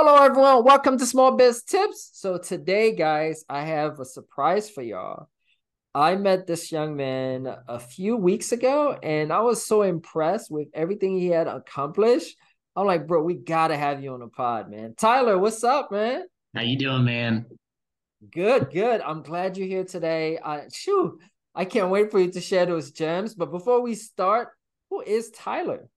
Hello, everyone. Welcome to Small Biz Tips. So, today, guys, I have a surprise for y'all. I met this young man a few weeks ago, and I was so impressed with everything he had accomplished. I'm like, bro, we gotta have you on the pod, man. Tyler, what's up, man? How you doing, man? Good, good. I'm glad you're here today. I shoo, I can't wait for you to share those gems. But before we start, who is Tyler?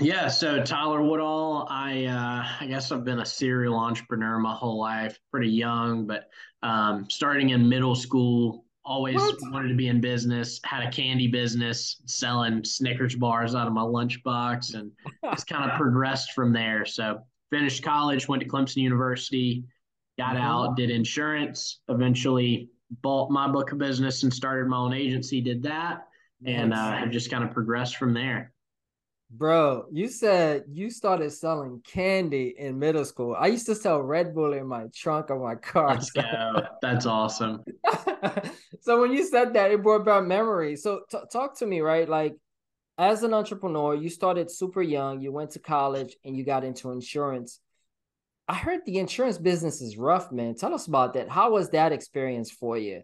Yeah, so Tyler Woodall, I uh, I guess I've been a serial entrepreneur my whole life, pretty young, but um, starting in middle school, always what? wanted to be in business. Had a candy business, selling Snickers bars out of my lunchbox, and it's kind of progressed from there. So finished college, went to Clemson University, got mm-hmm. out, did insurance, eventually bought my book of business and started my own agency. Did that, and uh, have just kind of progressed from there. Bro, you said you started selling candy in middle school. I used to sell Red Bull in my trunk of my car. Let's go. That's awesome. so when you said that, it brought back memories. So t- talk to me, right? Like, as an entrepreneur, you started super young. You went to college and you got into insurance. I heard the insurance business is rough, man. Tell us about that. How was that experience for you?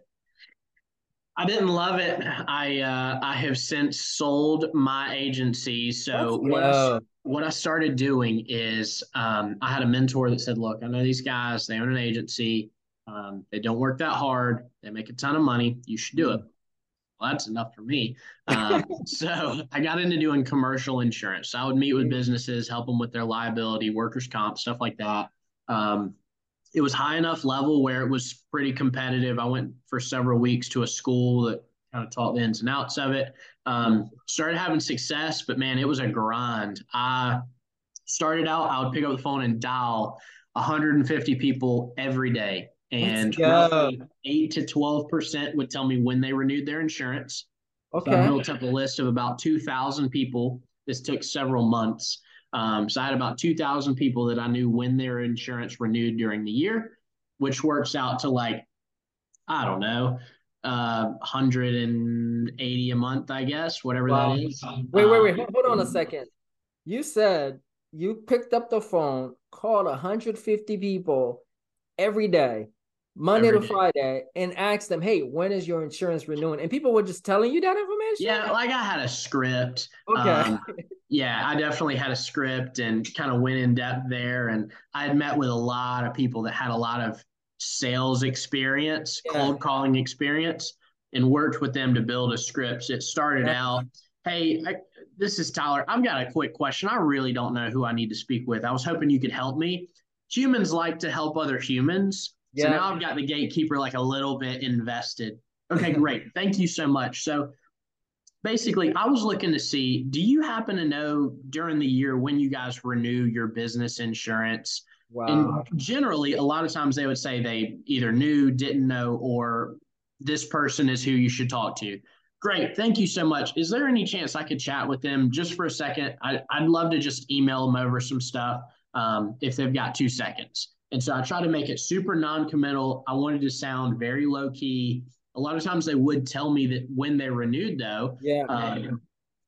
I didn't love it. I uh, I have since sold my agency. So what I, what I started doing is um, I had a mentor that said, "Look, I know these guys. They own an agency. Um, they don't work that hard. They make a ton of money. You should do it." Well, that's enough for me. Um, so I got into doing commercial insurance. So I would meet with businesses, help them with their liability, workers' comp, stuff like that. Um, it was high enough level where it was pretty competitive. I went for several weeks to a school that kind of taught the ins and outs of it. Um, started having success, but man, it was a grind. I started out, I would pick up the phone and dial 150 people every day. And eight to 12% would tell me when they renewed their insurance. Okay. So I built up a list of about 2,000 people. This took several months. Um, so I had about 2,000 people that I knew when their insurance renewed during the year, which works out to like, I don't know, uh, 180 a month, I guess, whatever wow. that is. Wait, wait, wait. Um, hold on a second. You said you picked up the phone, called 150 people every day. Monday to Friday and ask them, hey, when is your insurance renewing? And people were just telling you that information? Yeah, like I had a script. Okay. Um, yeah, I definitely had a script and kind of went in depth there. And I had met with a lot of people that had a lot of sales experience, yeah. cold calling experience, and worked with them to build a script. It started yeah. out, hey, I, this is Tyler. I've got a quick question. I really don't know who I need to speak with. I was hoping you could help me. Humans like to help other humans yeah. So now I've got the gatekeeper like a little bit invested. Okay, great. Thank you so much. So basically, I was looking to see do you happen to know during the year when you guys renew your business insurance? Wow. And generally, a lot of times they would say they either knew, didn't know, or this person is who you should talk to. Great. Thank you so much. Is there any chance I could chat with them just for a second? I, would love to just email them over some stuff um, if they've got two seconds. And so I try to make it super non-committal. I wanted to sound very low key. A lot of times they would tell me that when they renewed though. Yeah. Um,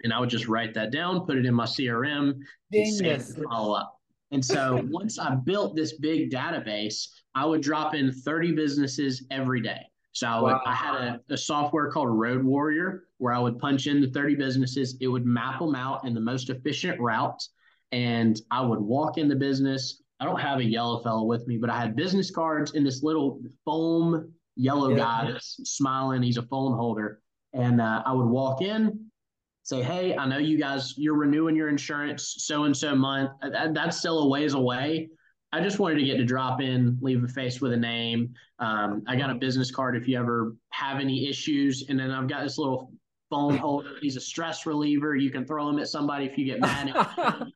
and I would just write that down, put it in my CRM, and follow up. And so once I built this big database, I would drop in 30 businesses every day. So I, would, wow. I had a, a, software called Road Warrior where I would punch in the 30 businesses. It would map them out in the most efficient route. And I would walk in the business, I don't have a yellow fellow with me, but I had business cards in this little foam yellow yeah. guy that's smiling. He's a phone holder. And uh, I would walk in, say, Hey, I know you guys, you're renewing your insurance so and so month. That's still a ways away. I just wanted to get to drop in, leave a face with a name. Um, I got a business card if you ever have any issues. And then I've got this little phone holder. He's a stress reliever. You can throw him at somebody if you get mad.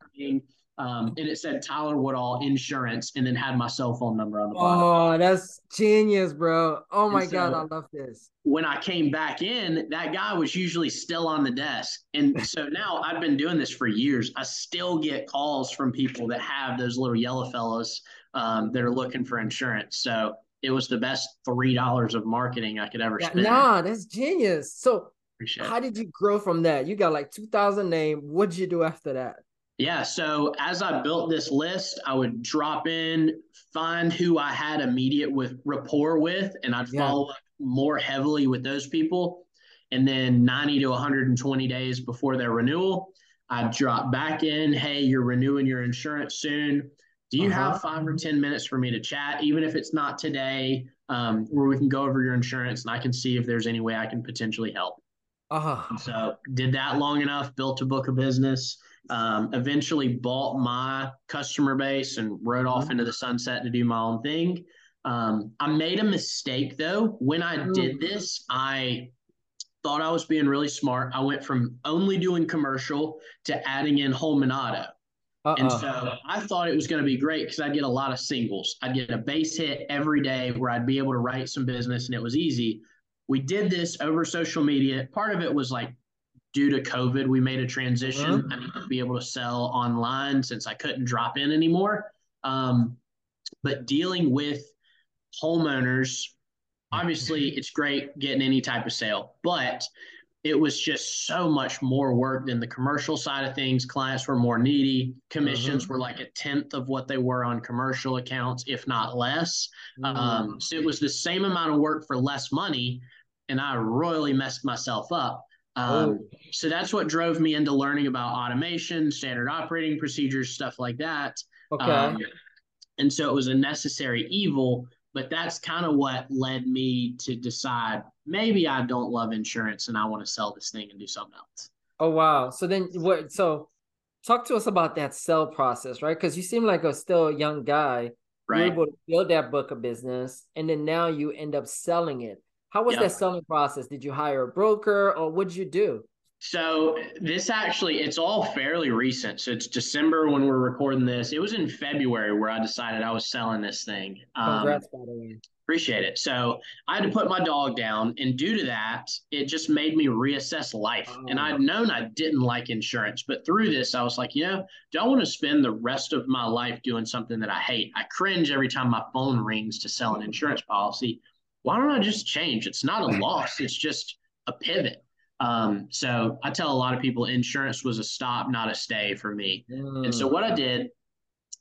Um, and it said Tyler Woodall Insurance, and then had my cell phone number on the bottom. Oh, that's genius, bro! Oh my so, god, I love this. When I came back in, that guy was usually still on the desk, and so now I've been doing this for years. I still get calls from people that have those little yellow fellows um, that are looking for insurance. So it was the best three dollars of marketing I could ever spend. Nah, that's genius. So Appreciate how it. did you grow from that? You got like two thousand name. What'd you do after that? Yeah. So as I built this list, I would drop in, find who I had immediate with rapport with, and I'd yeah. follow up more heavily with those people. And then 90 to 120 days before their renewal, I'd drop back in, hey, you're renewing your insurance soon. Do you uh-huh. have five or 10 minutes for me to chat, even if it's not today, um, where we can go over your insurance and I can see if there's any way I can potentially help? Uh-huh. So did that long enough, built a book of business, um, eventually bought my customer base and rode off mm-hmm. into the sunset to do my own thing. Um, I made a mistake though. When I mm. did this, I thought I was being really smart. I went from only doing commercial to adding in home and. Uh-uh. And so I thought it was going to be great because I'd get a lot of singles. I'd get a base hit every day where I'd be able to write some business and it was easy. We did this over social media. Part of it was like due to COVID, we made a transition. Uh-huh. I need to be able to sell online since I couldn't drop in anymore. Um, but dealing with homeowners, obviously it's great getting any type of sale, but it was just so much more work than the commercial side of things. Clients were more needy. Commissions mm-hmm. were like a tenth of what they were on commercial accounts, if not less. Mm-hmm. Um, so it was the same amount of work for less money, and I royally messed myself up. Um, oh. So that's what drove me into learning about automation, standard operating procedures, stuff like that. Okay. Um, and so it was a necessary evil but that's kind of what led me to decide maybe I don't love insurance and I want to sell this thing and do something else. Oh wow! So then what? So talk to us about that sell process, right? Because you seem like a still young guy. Right. You're able to build that book of business, and then now you end up selling it. How was yep. that selling process? Did you hire a broker, or what did you do? So this actually, it's all fairly recent. So it's December when we're recording this. It was in February where I decided I was selling this thing. Um, Congrats, by the way. Appreciate it. So I had to put my dog down, and due to that, it just made me reassess life. Oh. And I'd known I didn't like insurance, but through this, I was like, you know, do I want to spend the rest of my life doing something that I hate? I cringe every time my phone rings to sell an insurance policy. Why don't I just change? It's not a loss. It's just a pivot. Um, so I tell a lot of people insurance was a stop, not a stay for me. Mm. And so what I did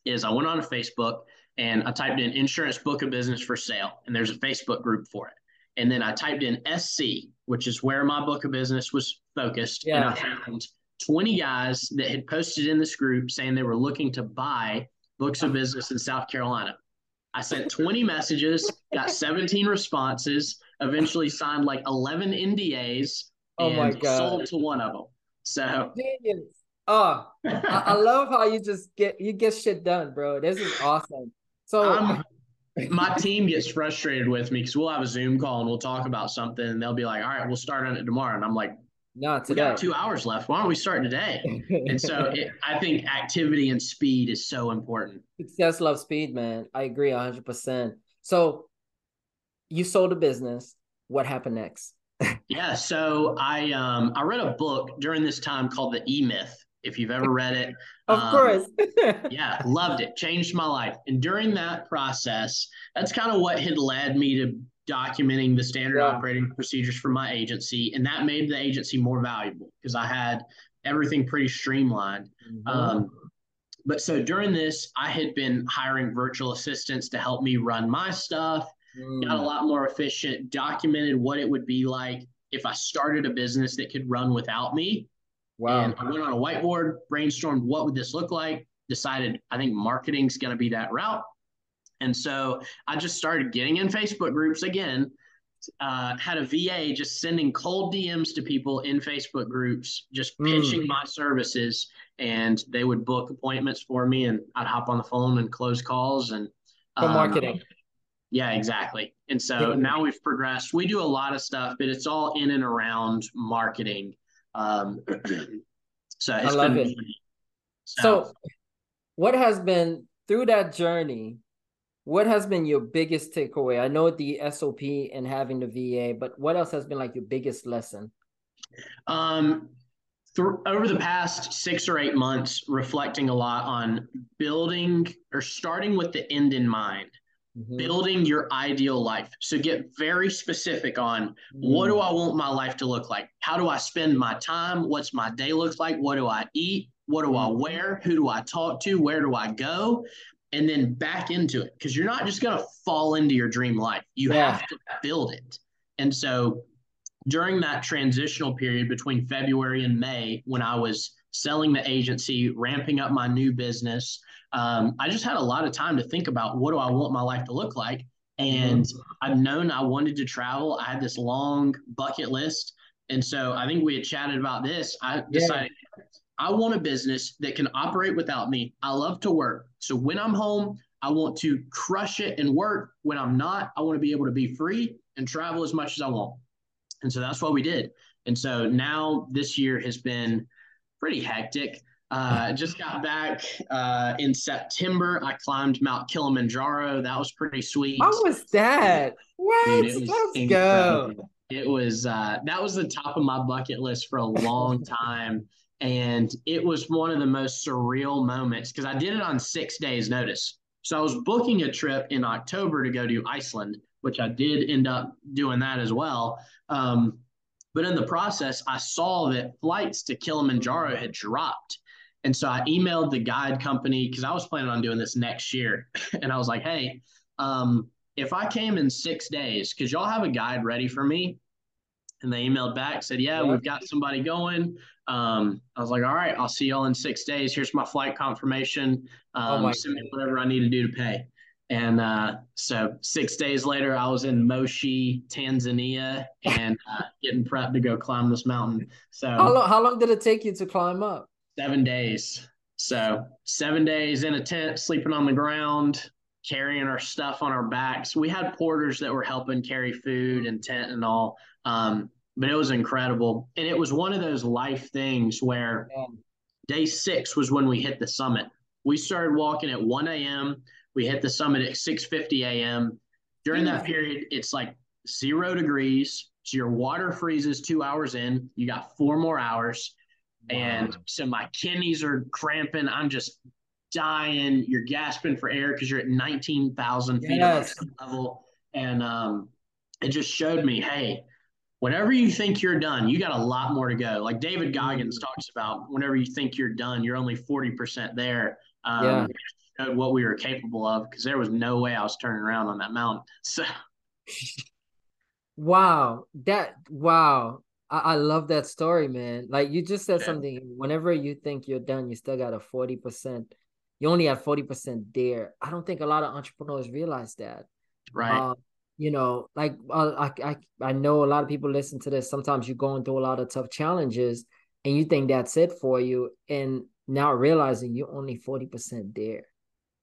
is I went on Facebook and I typed in insurance book of business for sale, and there's a Facebook group for it. And then I typed in SC, which is where my book of business was focused. Yeah. And I found 20 guys that had posted in this group saying they were looking to buy books of business in South Carolina. I sent 20 messages, got 17 responses, eventually signed like 11 NDAs, Oh my god! Sold to one of them. So genius. Oh, I, I, love how you just get you get shit done, bro. This is awesome. So my team gets frustrated with me because we'll have a Zoom call and we'll talk about something, and they'll be like, "All right, we'll start on it tomorrow," and I'm like. No, today. We got two hours left. Why don't we start today? and so it, I think activity and speed is so important. Success loves speed, man. I agree 100%. So you sold a business. What happened next? yeah, so I um I read a book during this time called The E Myth. If you've ever read it, of um, course, yeah, loved it, changed my life. And during that process, that's kind of what had led me to documenting the standard yeah. operating procedures for my agency, and that made the agency more valuable because I had everything pretty streamlined. Mm-hmm. Um, but so during this, I had been hiring virtual assistants to help me run my stuff mm. got a lot more efficient, documented what it would be like if I started a business that could run without me. Wow. And I went on a whiteboard, brainstormed what would this look like, decided I think marketing's going to be that route. And so I just started getting in Facebook groups again. Uh, had a VA just sending cold DMs to people in Facebook groups, just mm. pitching my services, and they would book appointments for me, and I'd hop on the phone and close calls and um, marketing. Yeah, exactly. And so now we've progressed. We do a lot of stuff, but it's all in and around marketing. Um, so I love it. So. so, what has been through that journey? What has been your biggest takeaway? I know the SOP and having the VA, but what else has been like your biggest lesson? Um, through, over the past six or eight months, reflecting a lot on building or starting with the end in mind mm-hmm. building your ideal life. So get very specific on mm-hmm. what do I want my life to look like? How do I spend my time? What's my day look like? What do I eat? What do I mm-hmm. wear? Who do I talk to? Where do I go? And then back into it because you're not just going to fall into your dream life. You yeah. have to build it. And so during that transitional period between February and May, when I was selling the agency, ramping up my new business, um, I just had a lot of time to think about what do I want my life to look like. And mm-hmm. I've known I wanted to travel. I had this long bucket list. And so I think we had chatted about this. I decided. I want a business that can operate without me. I love to work. So when I'm home, I want to crush it and work. When I'm not, I want to be able to be free and travel as much as I want. And so that's what we did. And so now this year has been pretty hectic. Uh, just got back uh, in September. I climbed Mount Kilimanjaro. That was pretty sweet. How was that? What? Dude, Let's incredible. go. It was uh, that was the top of my bucket list for a long time, and it was one of the most surreal moments because I did it on six days' notice. So I was booking a trip in October to go to Iceland, which I did end up doing that as well. Um, but in the process, I saw that flights to Kilimanjaro had dropped. And so I emailed the guide company because I was planning on doing this next year. and I was like, hey, um, if I came in six days, could y'all have a guide ready for me? And they emailed back, said, yeah, we've got somebody going. Um, I was like, all right, I'll see y'all in six days. Here's my flight confirmation. Oh um, oh send me whatever I need to do to pay. And uh, so six days later, I was in Moshi, Tanzania, and uh, getting prepped to go climb this mountain. So how long, how long did it take you to climb up? Seven days. So seven days in a tent, sleeping on the ground, carrying our stuff on our backs. We had porters that were helping carry food and tent and all. Um, but it was incredible. And it was one of those life things where day six was when we hit the summit. We started walking at 1 a.m. We hit the summit at 6:50 a.m. During yeah. that period, it's like zero degrees. So your water freezes two hours in. You got four more hours. Wow. And so my kidneys are cramping. I'm just dying. You're gasping for air because you're at 19,000 feet yes. level. And um, it just showed me, hey, whenever you think you're done, you got a lot more to go. Like David Goggins mm. talks about, whenever you think you're done, you're only 40% there. Um, yeah what we were capable of because there was no way I was turning around on that mountain. So, wow, that wow, I, I love that story, man. Like you just said yeah. something. Whenever you think you're done, you still got a forty percent. You only have forty percent there. I don't think a lot of entrepreneurs realize that. Right. Uh, you know, like uh, I, I, I know a lot of people listen to this. Sometimes you're going through a lot of tough challenges, and you think that's it for you, and now realizing you're only forty percent there.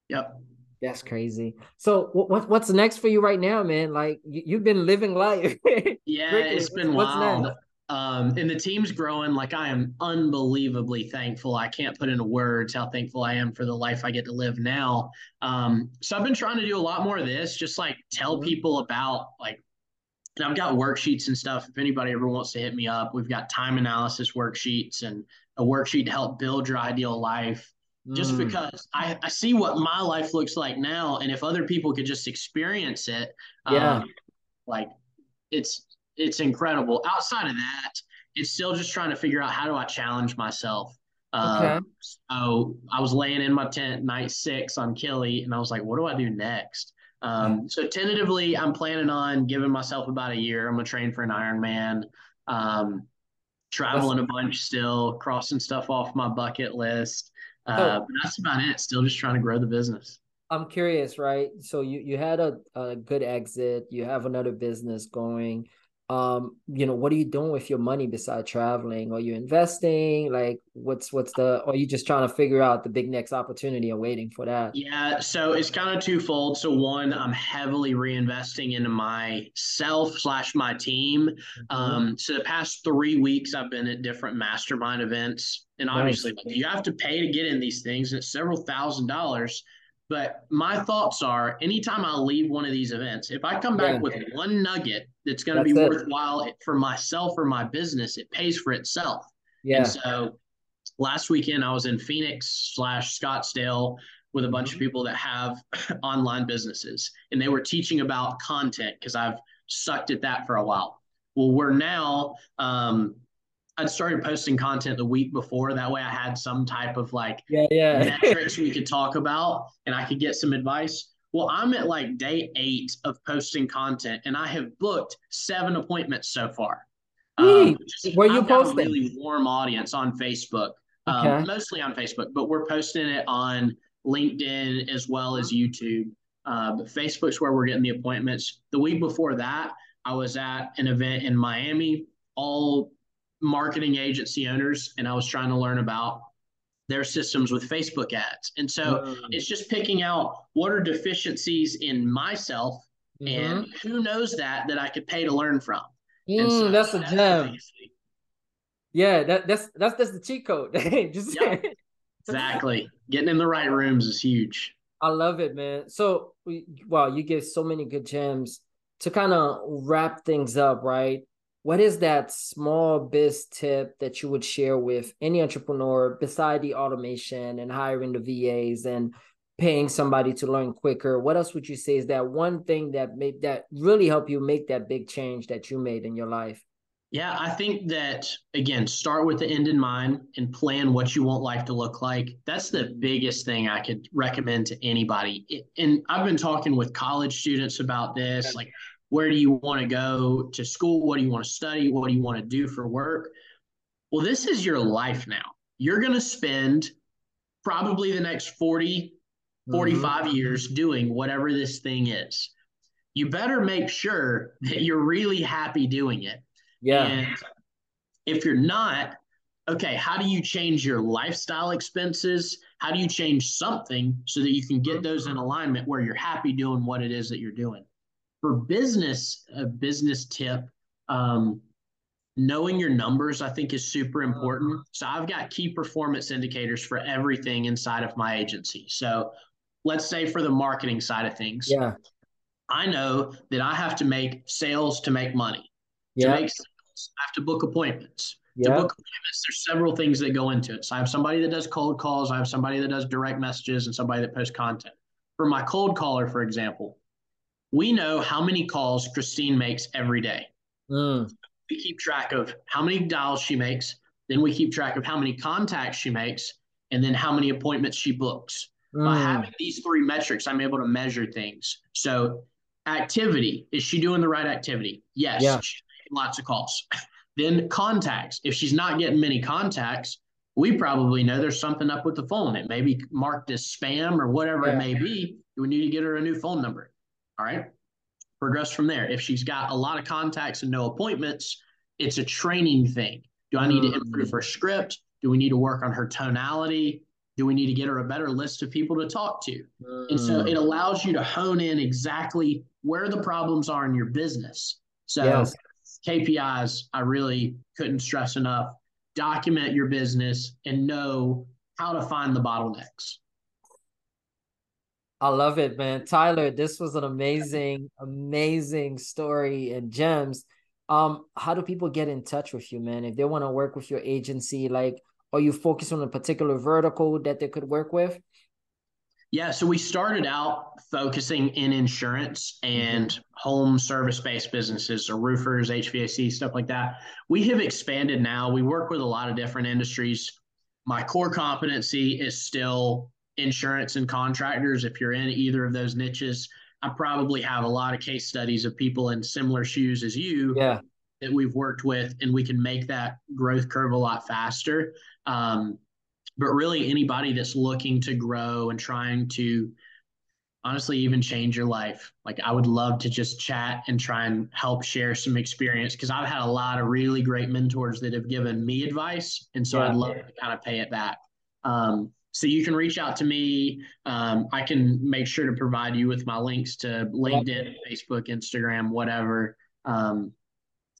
Yep. That's crazy. So what, what's next for you right now, man? Like you, have been living life. yeah, it's been what's wild. Next? Um, and the team's growing. Like I am unbelievably thankful. I can't put into words how thankful I am for the life I get to live now. Um, so I've been trying to do a lot more of this, just like tell mm-hmm. people about like and I've got worksheets and stuff. If anybody ever wants to hit me up, we've got time analysis worksheets and a worksheet to help build your ideal life just mm. because I, I see what my life looks like now and if other people could just experience it yeah um, like it's it's incredible outside of that it's still just trying to figure out how do i challenge myself okay. Um, so i was laying in my tent night six on Kili and i was like what do i do next um, so tentatively i'm planning on giving myself about a year i'm gonna train for an ironman um, traveling a bunch still crossing stuff off my bucket list uh, but that's about it. Still just trying to grow the business. I'm curious, right? So you you had a, a good exit. You have another business going um you know what are you doing with your money besides traveling are you investing like what's what's the or are you just trying to figure out the big next opportunity and waiting for that yeah so it's kind of twofold so one i'm heavily reinvesting into myself slash my team mm-hmm. um so the past three weeks i've been at different mastermind events and obviously nice. you have to pay to get in these things and it's several thousand dollars but my thoughts are anytime I leave one of these events, if I come back yeah. with one nugget that's going to be it. worthwhile for myself or my business, it pays for itself. Yeah. And so last weekend I was in Phoenix slash Scottsdale with a bunch mm-hmm. of people that have online businesses and they were teaching about content because I've sucked at that for a while. Well, we're now um, I'd started posting content the week before. That way I had some type of like yeah, yeah. metrics we could talk about and I could get some advice. Well, I'm at like day eight of posting content and I have booked seven appointments so far. Um, Where you posting? A really warm audience on Facebook, um, okay. mostly on Facebook, but we're posting it on LinkedIn as well as YouTube. Uh, but Facebook's where we're getting the appointments. The week before that, I was at an event in Miami, all marketing agency owners, and I was trying to learn about their systems with Facebook ads. And so mm. it's just picking out what are deficiencies in myself mm-hmm. and who knows that that I could pay to learn from. Mm, so that's a gem. Yeah, that, that's that's that's the cheat code. just yep. exactly. Getting in the right rooms is huge. I love it, man. So, wow, you give so many good gems to kind of wrap things up, right? What is that small biz tip that you would share with any entrepreneur beside the automation and hiring the VAs and paying somebody to learn quicker? What else would you say is that one thing that made that really helped you make that big change that you made in your life? Yeah, I think that again, start with the end in mind and plan what you want life to look like. That's the biggest thing I could recommend to anybody. And I've been talking with college students about this like where do you want to go to school? What do you want to study? What do you want to do for work? Well, this is your life now. You're going to spend probably the next 40, 45 mm-hmm. years doing whatever this thing is. You better make sure that you're really happy doing it yeah. And if you're not, okay, how do you change your lifestyle expenses? How do you change something so that you can get those in alignment where you're happy doing what it is that you're doing? For business, a business tip, um, knowing your numbers, I think, is super important. So I've got key performance indicators for everything inside of my agency. So let's say for the marketing side of things, yeah, I know that I have to make sales to make money. Yeah. To make sales, I have to book appointments. To book appointments, there's several things that go into it. So I have somebody that does cold calls, I have somebody that does direct messages, and somebody that posts content. For my cold caller, for example, we know how many calls Christine makes every day. Mm. We keep track of how many dials she makes, then we keep track of how many contacts she makes, and then how many appointments she books. Mm. By having these three metrics, I'm able to measure things. So, activity is she doing the right activity? Yes. Yeah lots of calls. then contacts. If she's not getting many contacts, we probably know there's something up with the phone. It may be marked as spam or whatever yeah. it may be. We need to get her a new phone number. All right. Progress from there. If she's got a lot of contacts and no appointments, it's a training thing. Do I need to improve her script? Do we need to work on her tonality? Do we need to get her a better list of people to talk to? And so mm. it allows you to hone in exactly where the problems are in your business. So yes. KPIs, I really couldn't stress enough. Document your business and know how to find the bottlenecks. I love it, man. Tyler, this was an amazing, amazing story and gems. Um, how do people get in touch with you, man? If they want to work with your agency, like, are you focused on a particular vertical that they could work with? Yeah, so we started out focusing in insurance and mm-hmm. home service based businesses, or roofers, HVAC, stuff like that. We have expanded now. We work with a lot of different industries. My core competency is still insurance and contractors. If you're in either of those niches, I probably have a lot of case studies of people in similar shoes as you yeah. that we've worked with, and we can make that growth curve a lot faster. Um, but really anybody that's looking to grow and trying to honestly even change your life like i would love to just chat and try and help share some experience because i've had a lot of really great mentors that have given me advice and so yeah. i'd love to kind of pay it back um, so you can reach out to me um, i can make sure to provide you with my links to linkedin facebook instagram whatever um,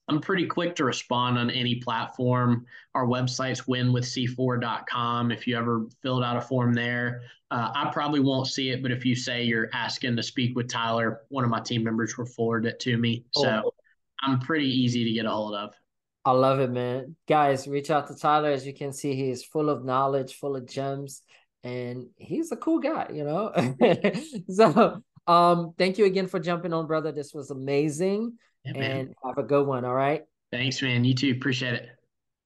I'm pretty quick to respond on any platform. Our website's winwithc4.com. If you ever filled out a form there, uh, I probably won't see it, but if you say you're asking to speak with Tyler, one of my team members will forward it to me. Oh. So I'm pretty easy to get a hold of. I love it, man. Guys, reach out to Tyler. As you can see, he's full of knowledge, full of gems, and he's a cool guy, you know? so um, thank you again for jumping on, brother. This was amazing. Yeah, and have a good one. All right. Thanks, man. You too. Appreciate it.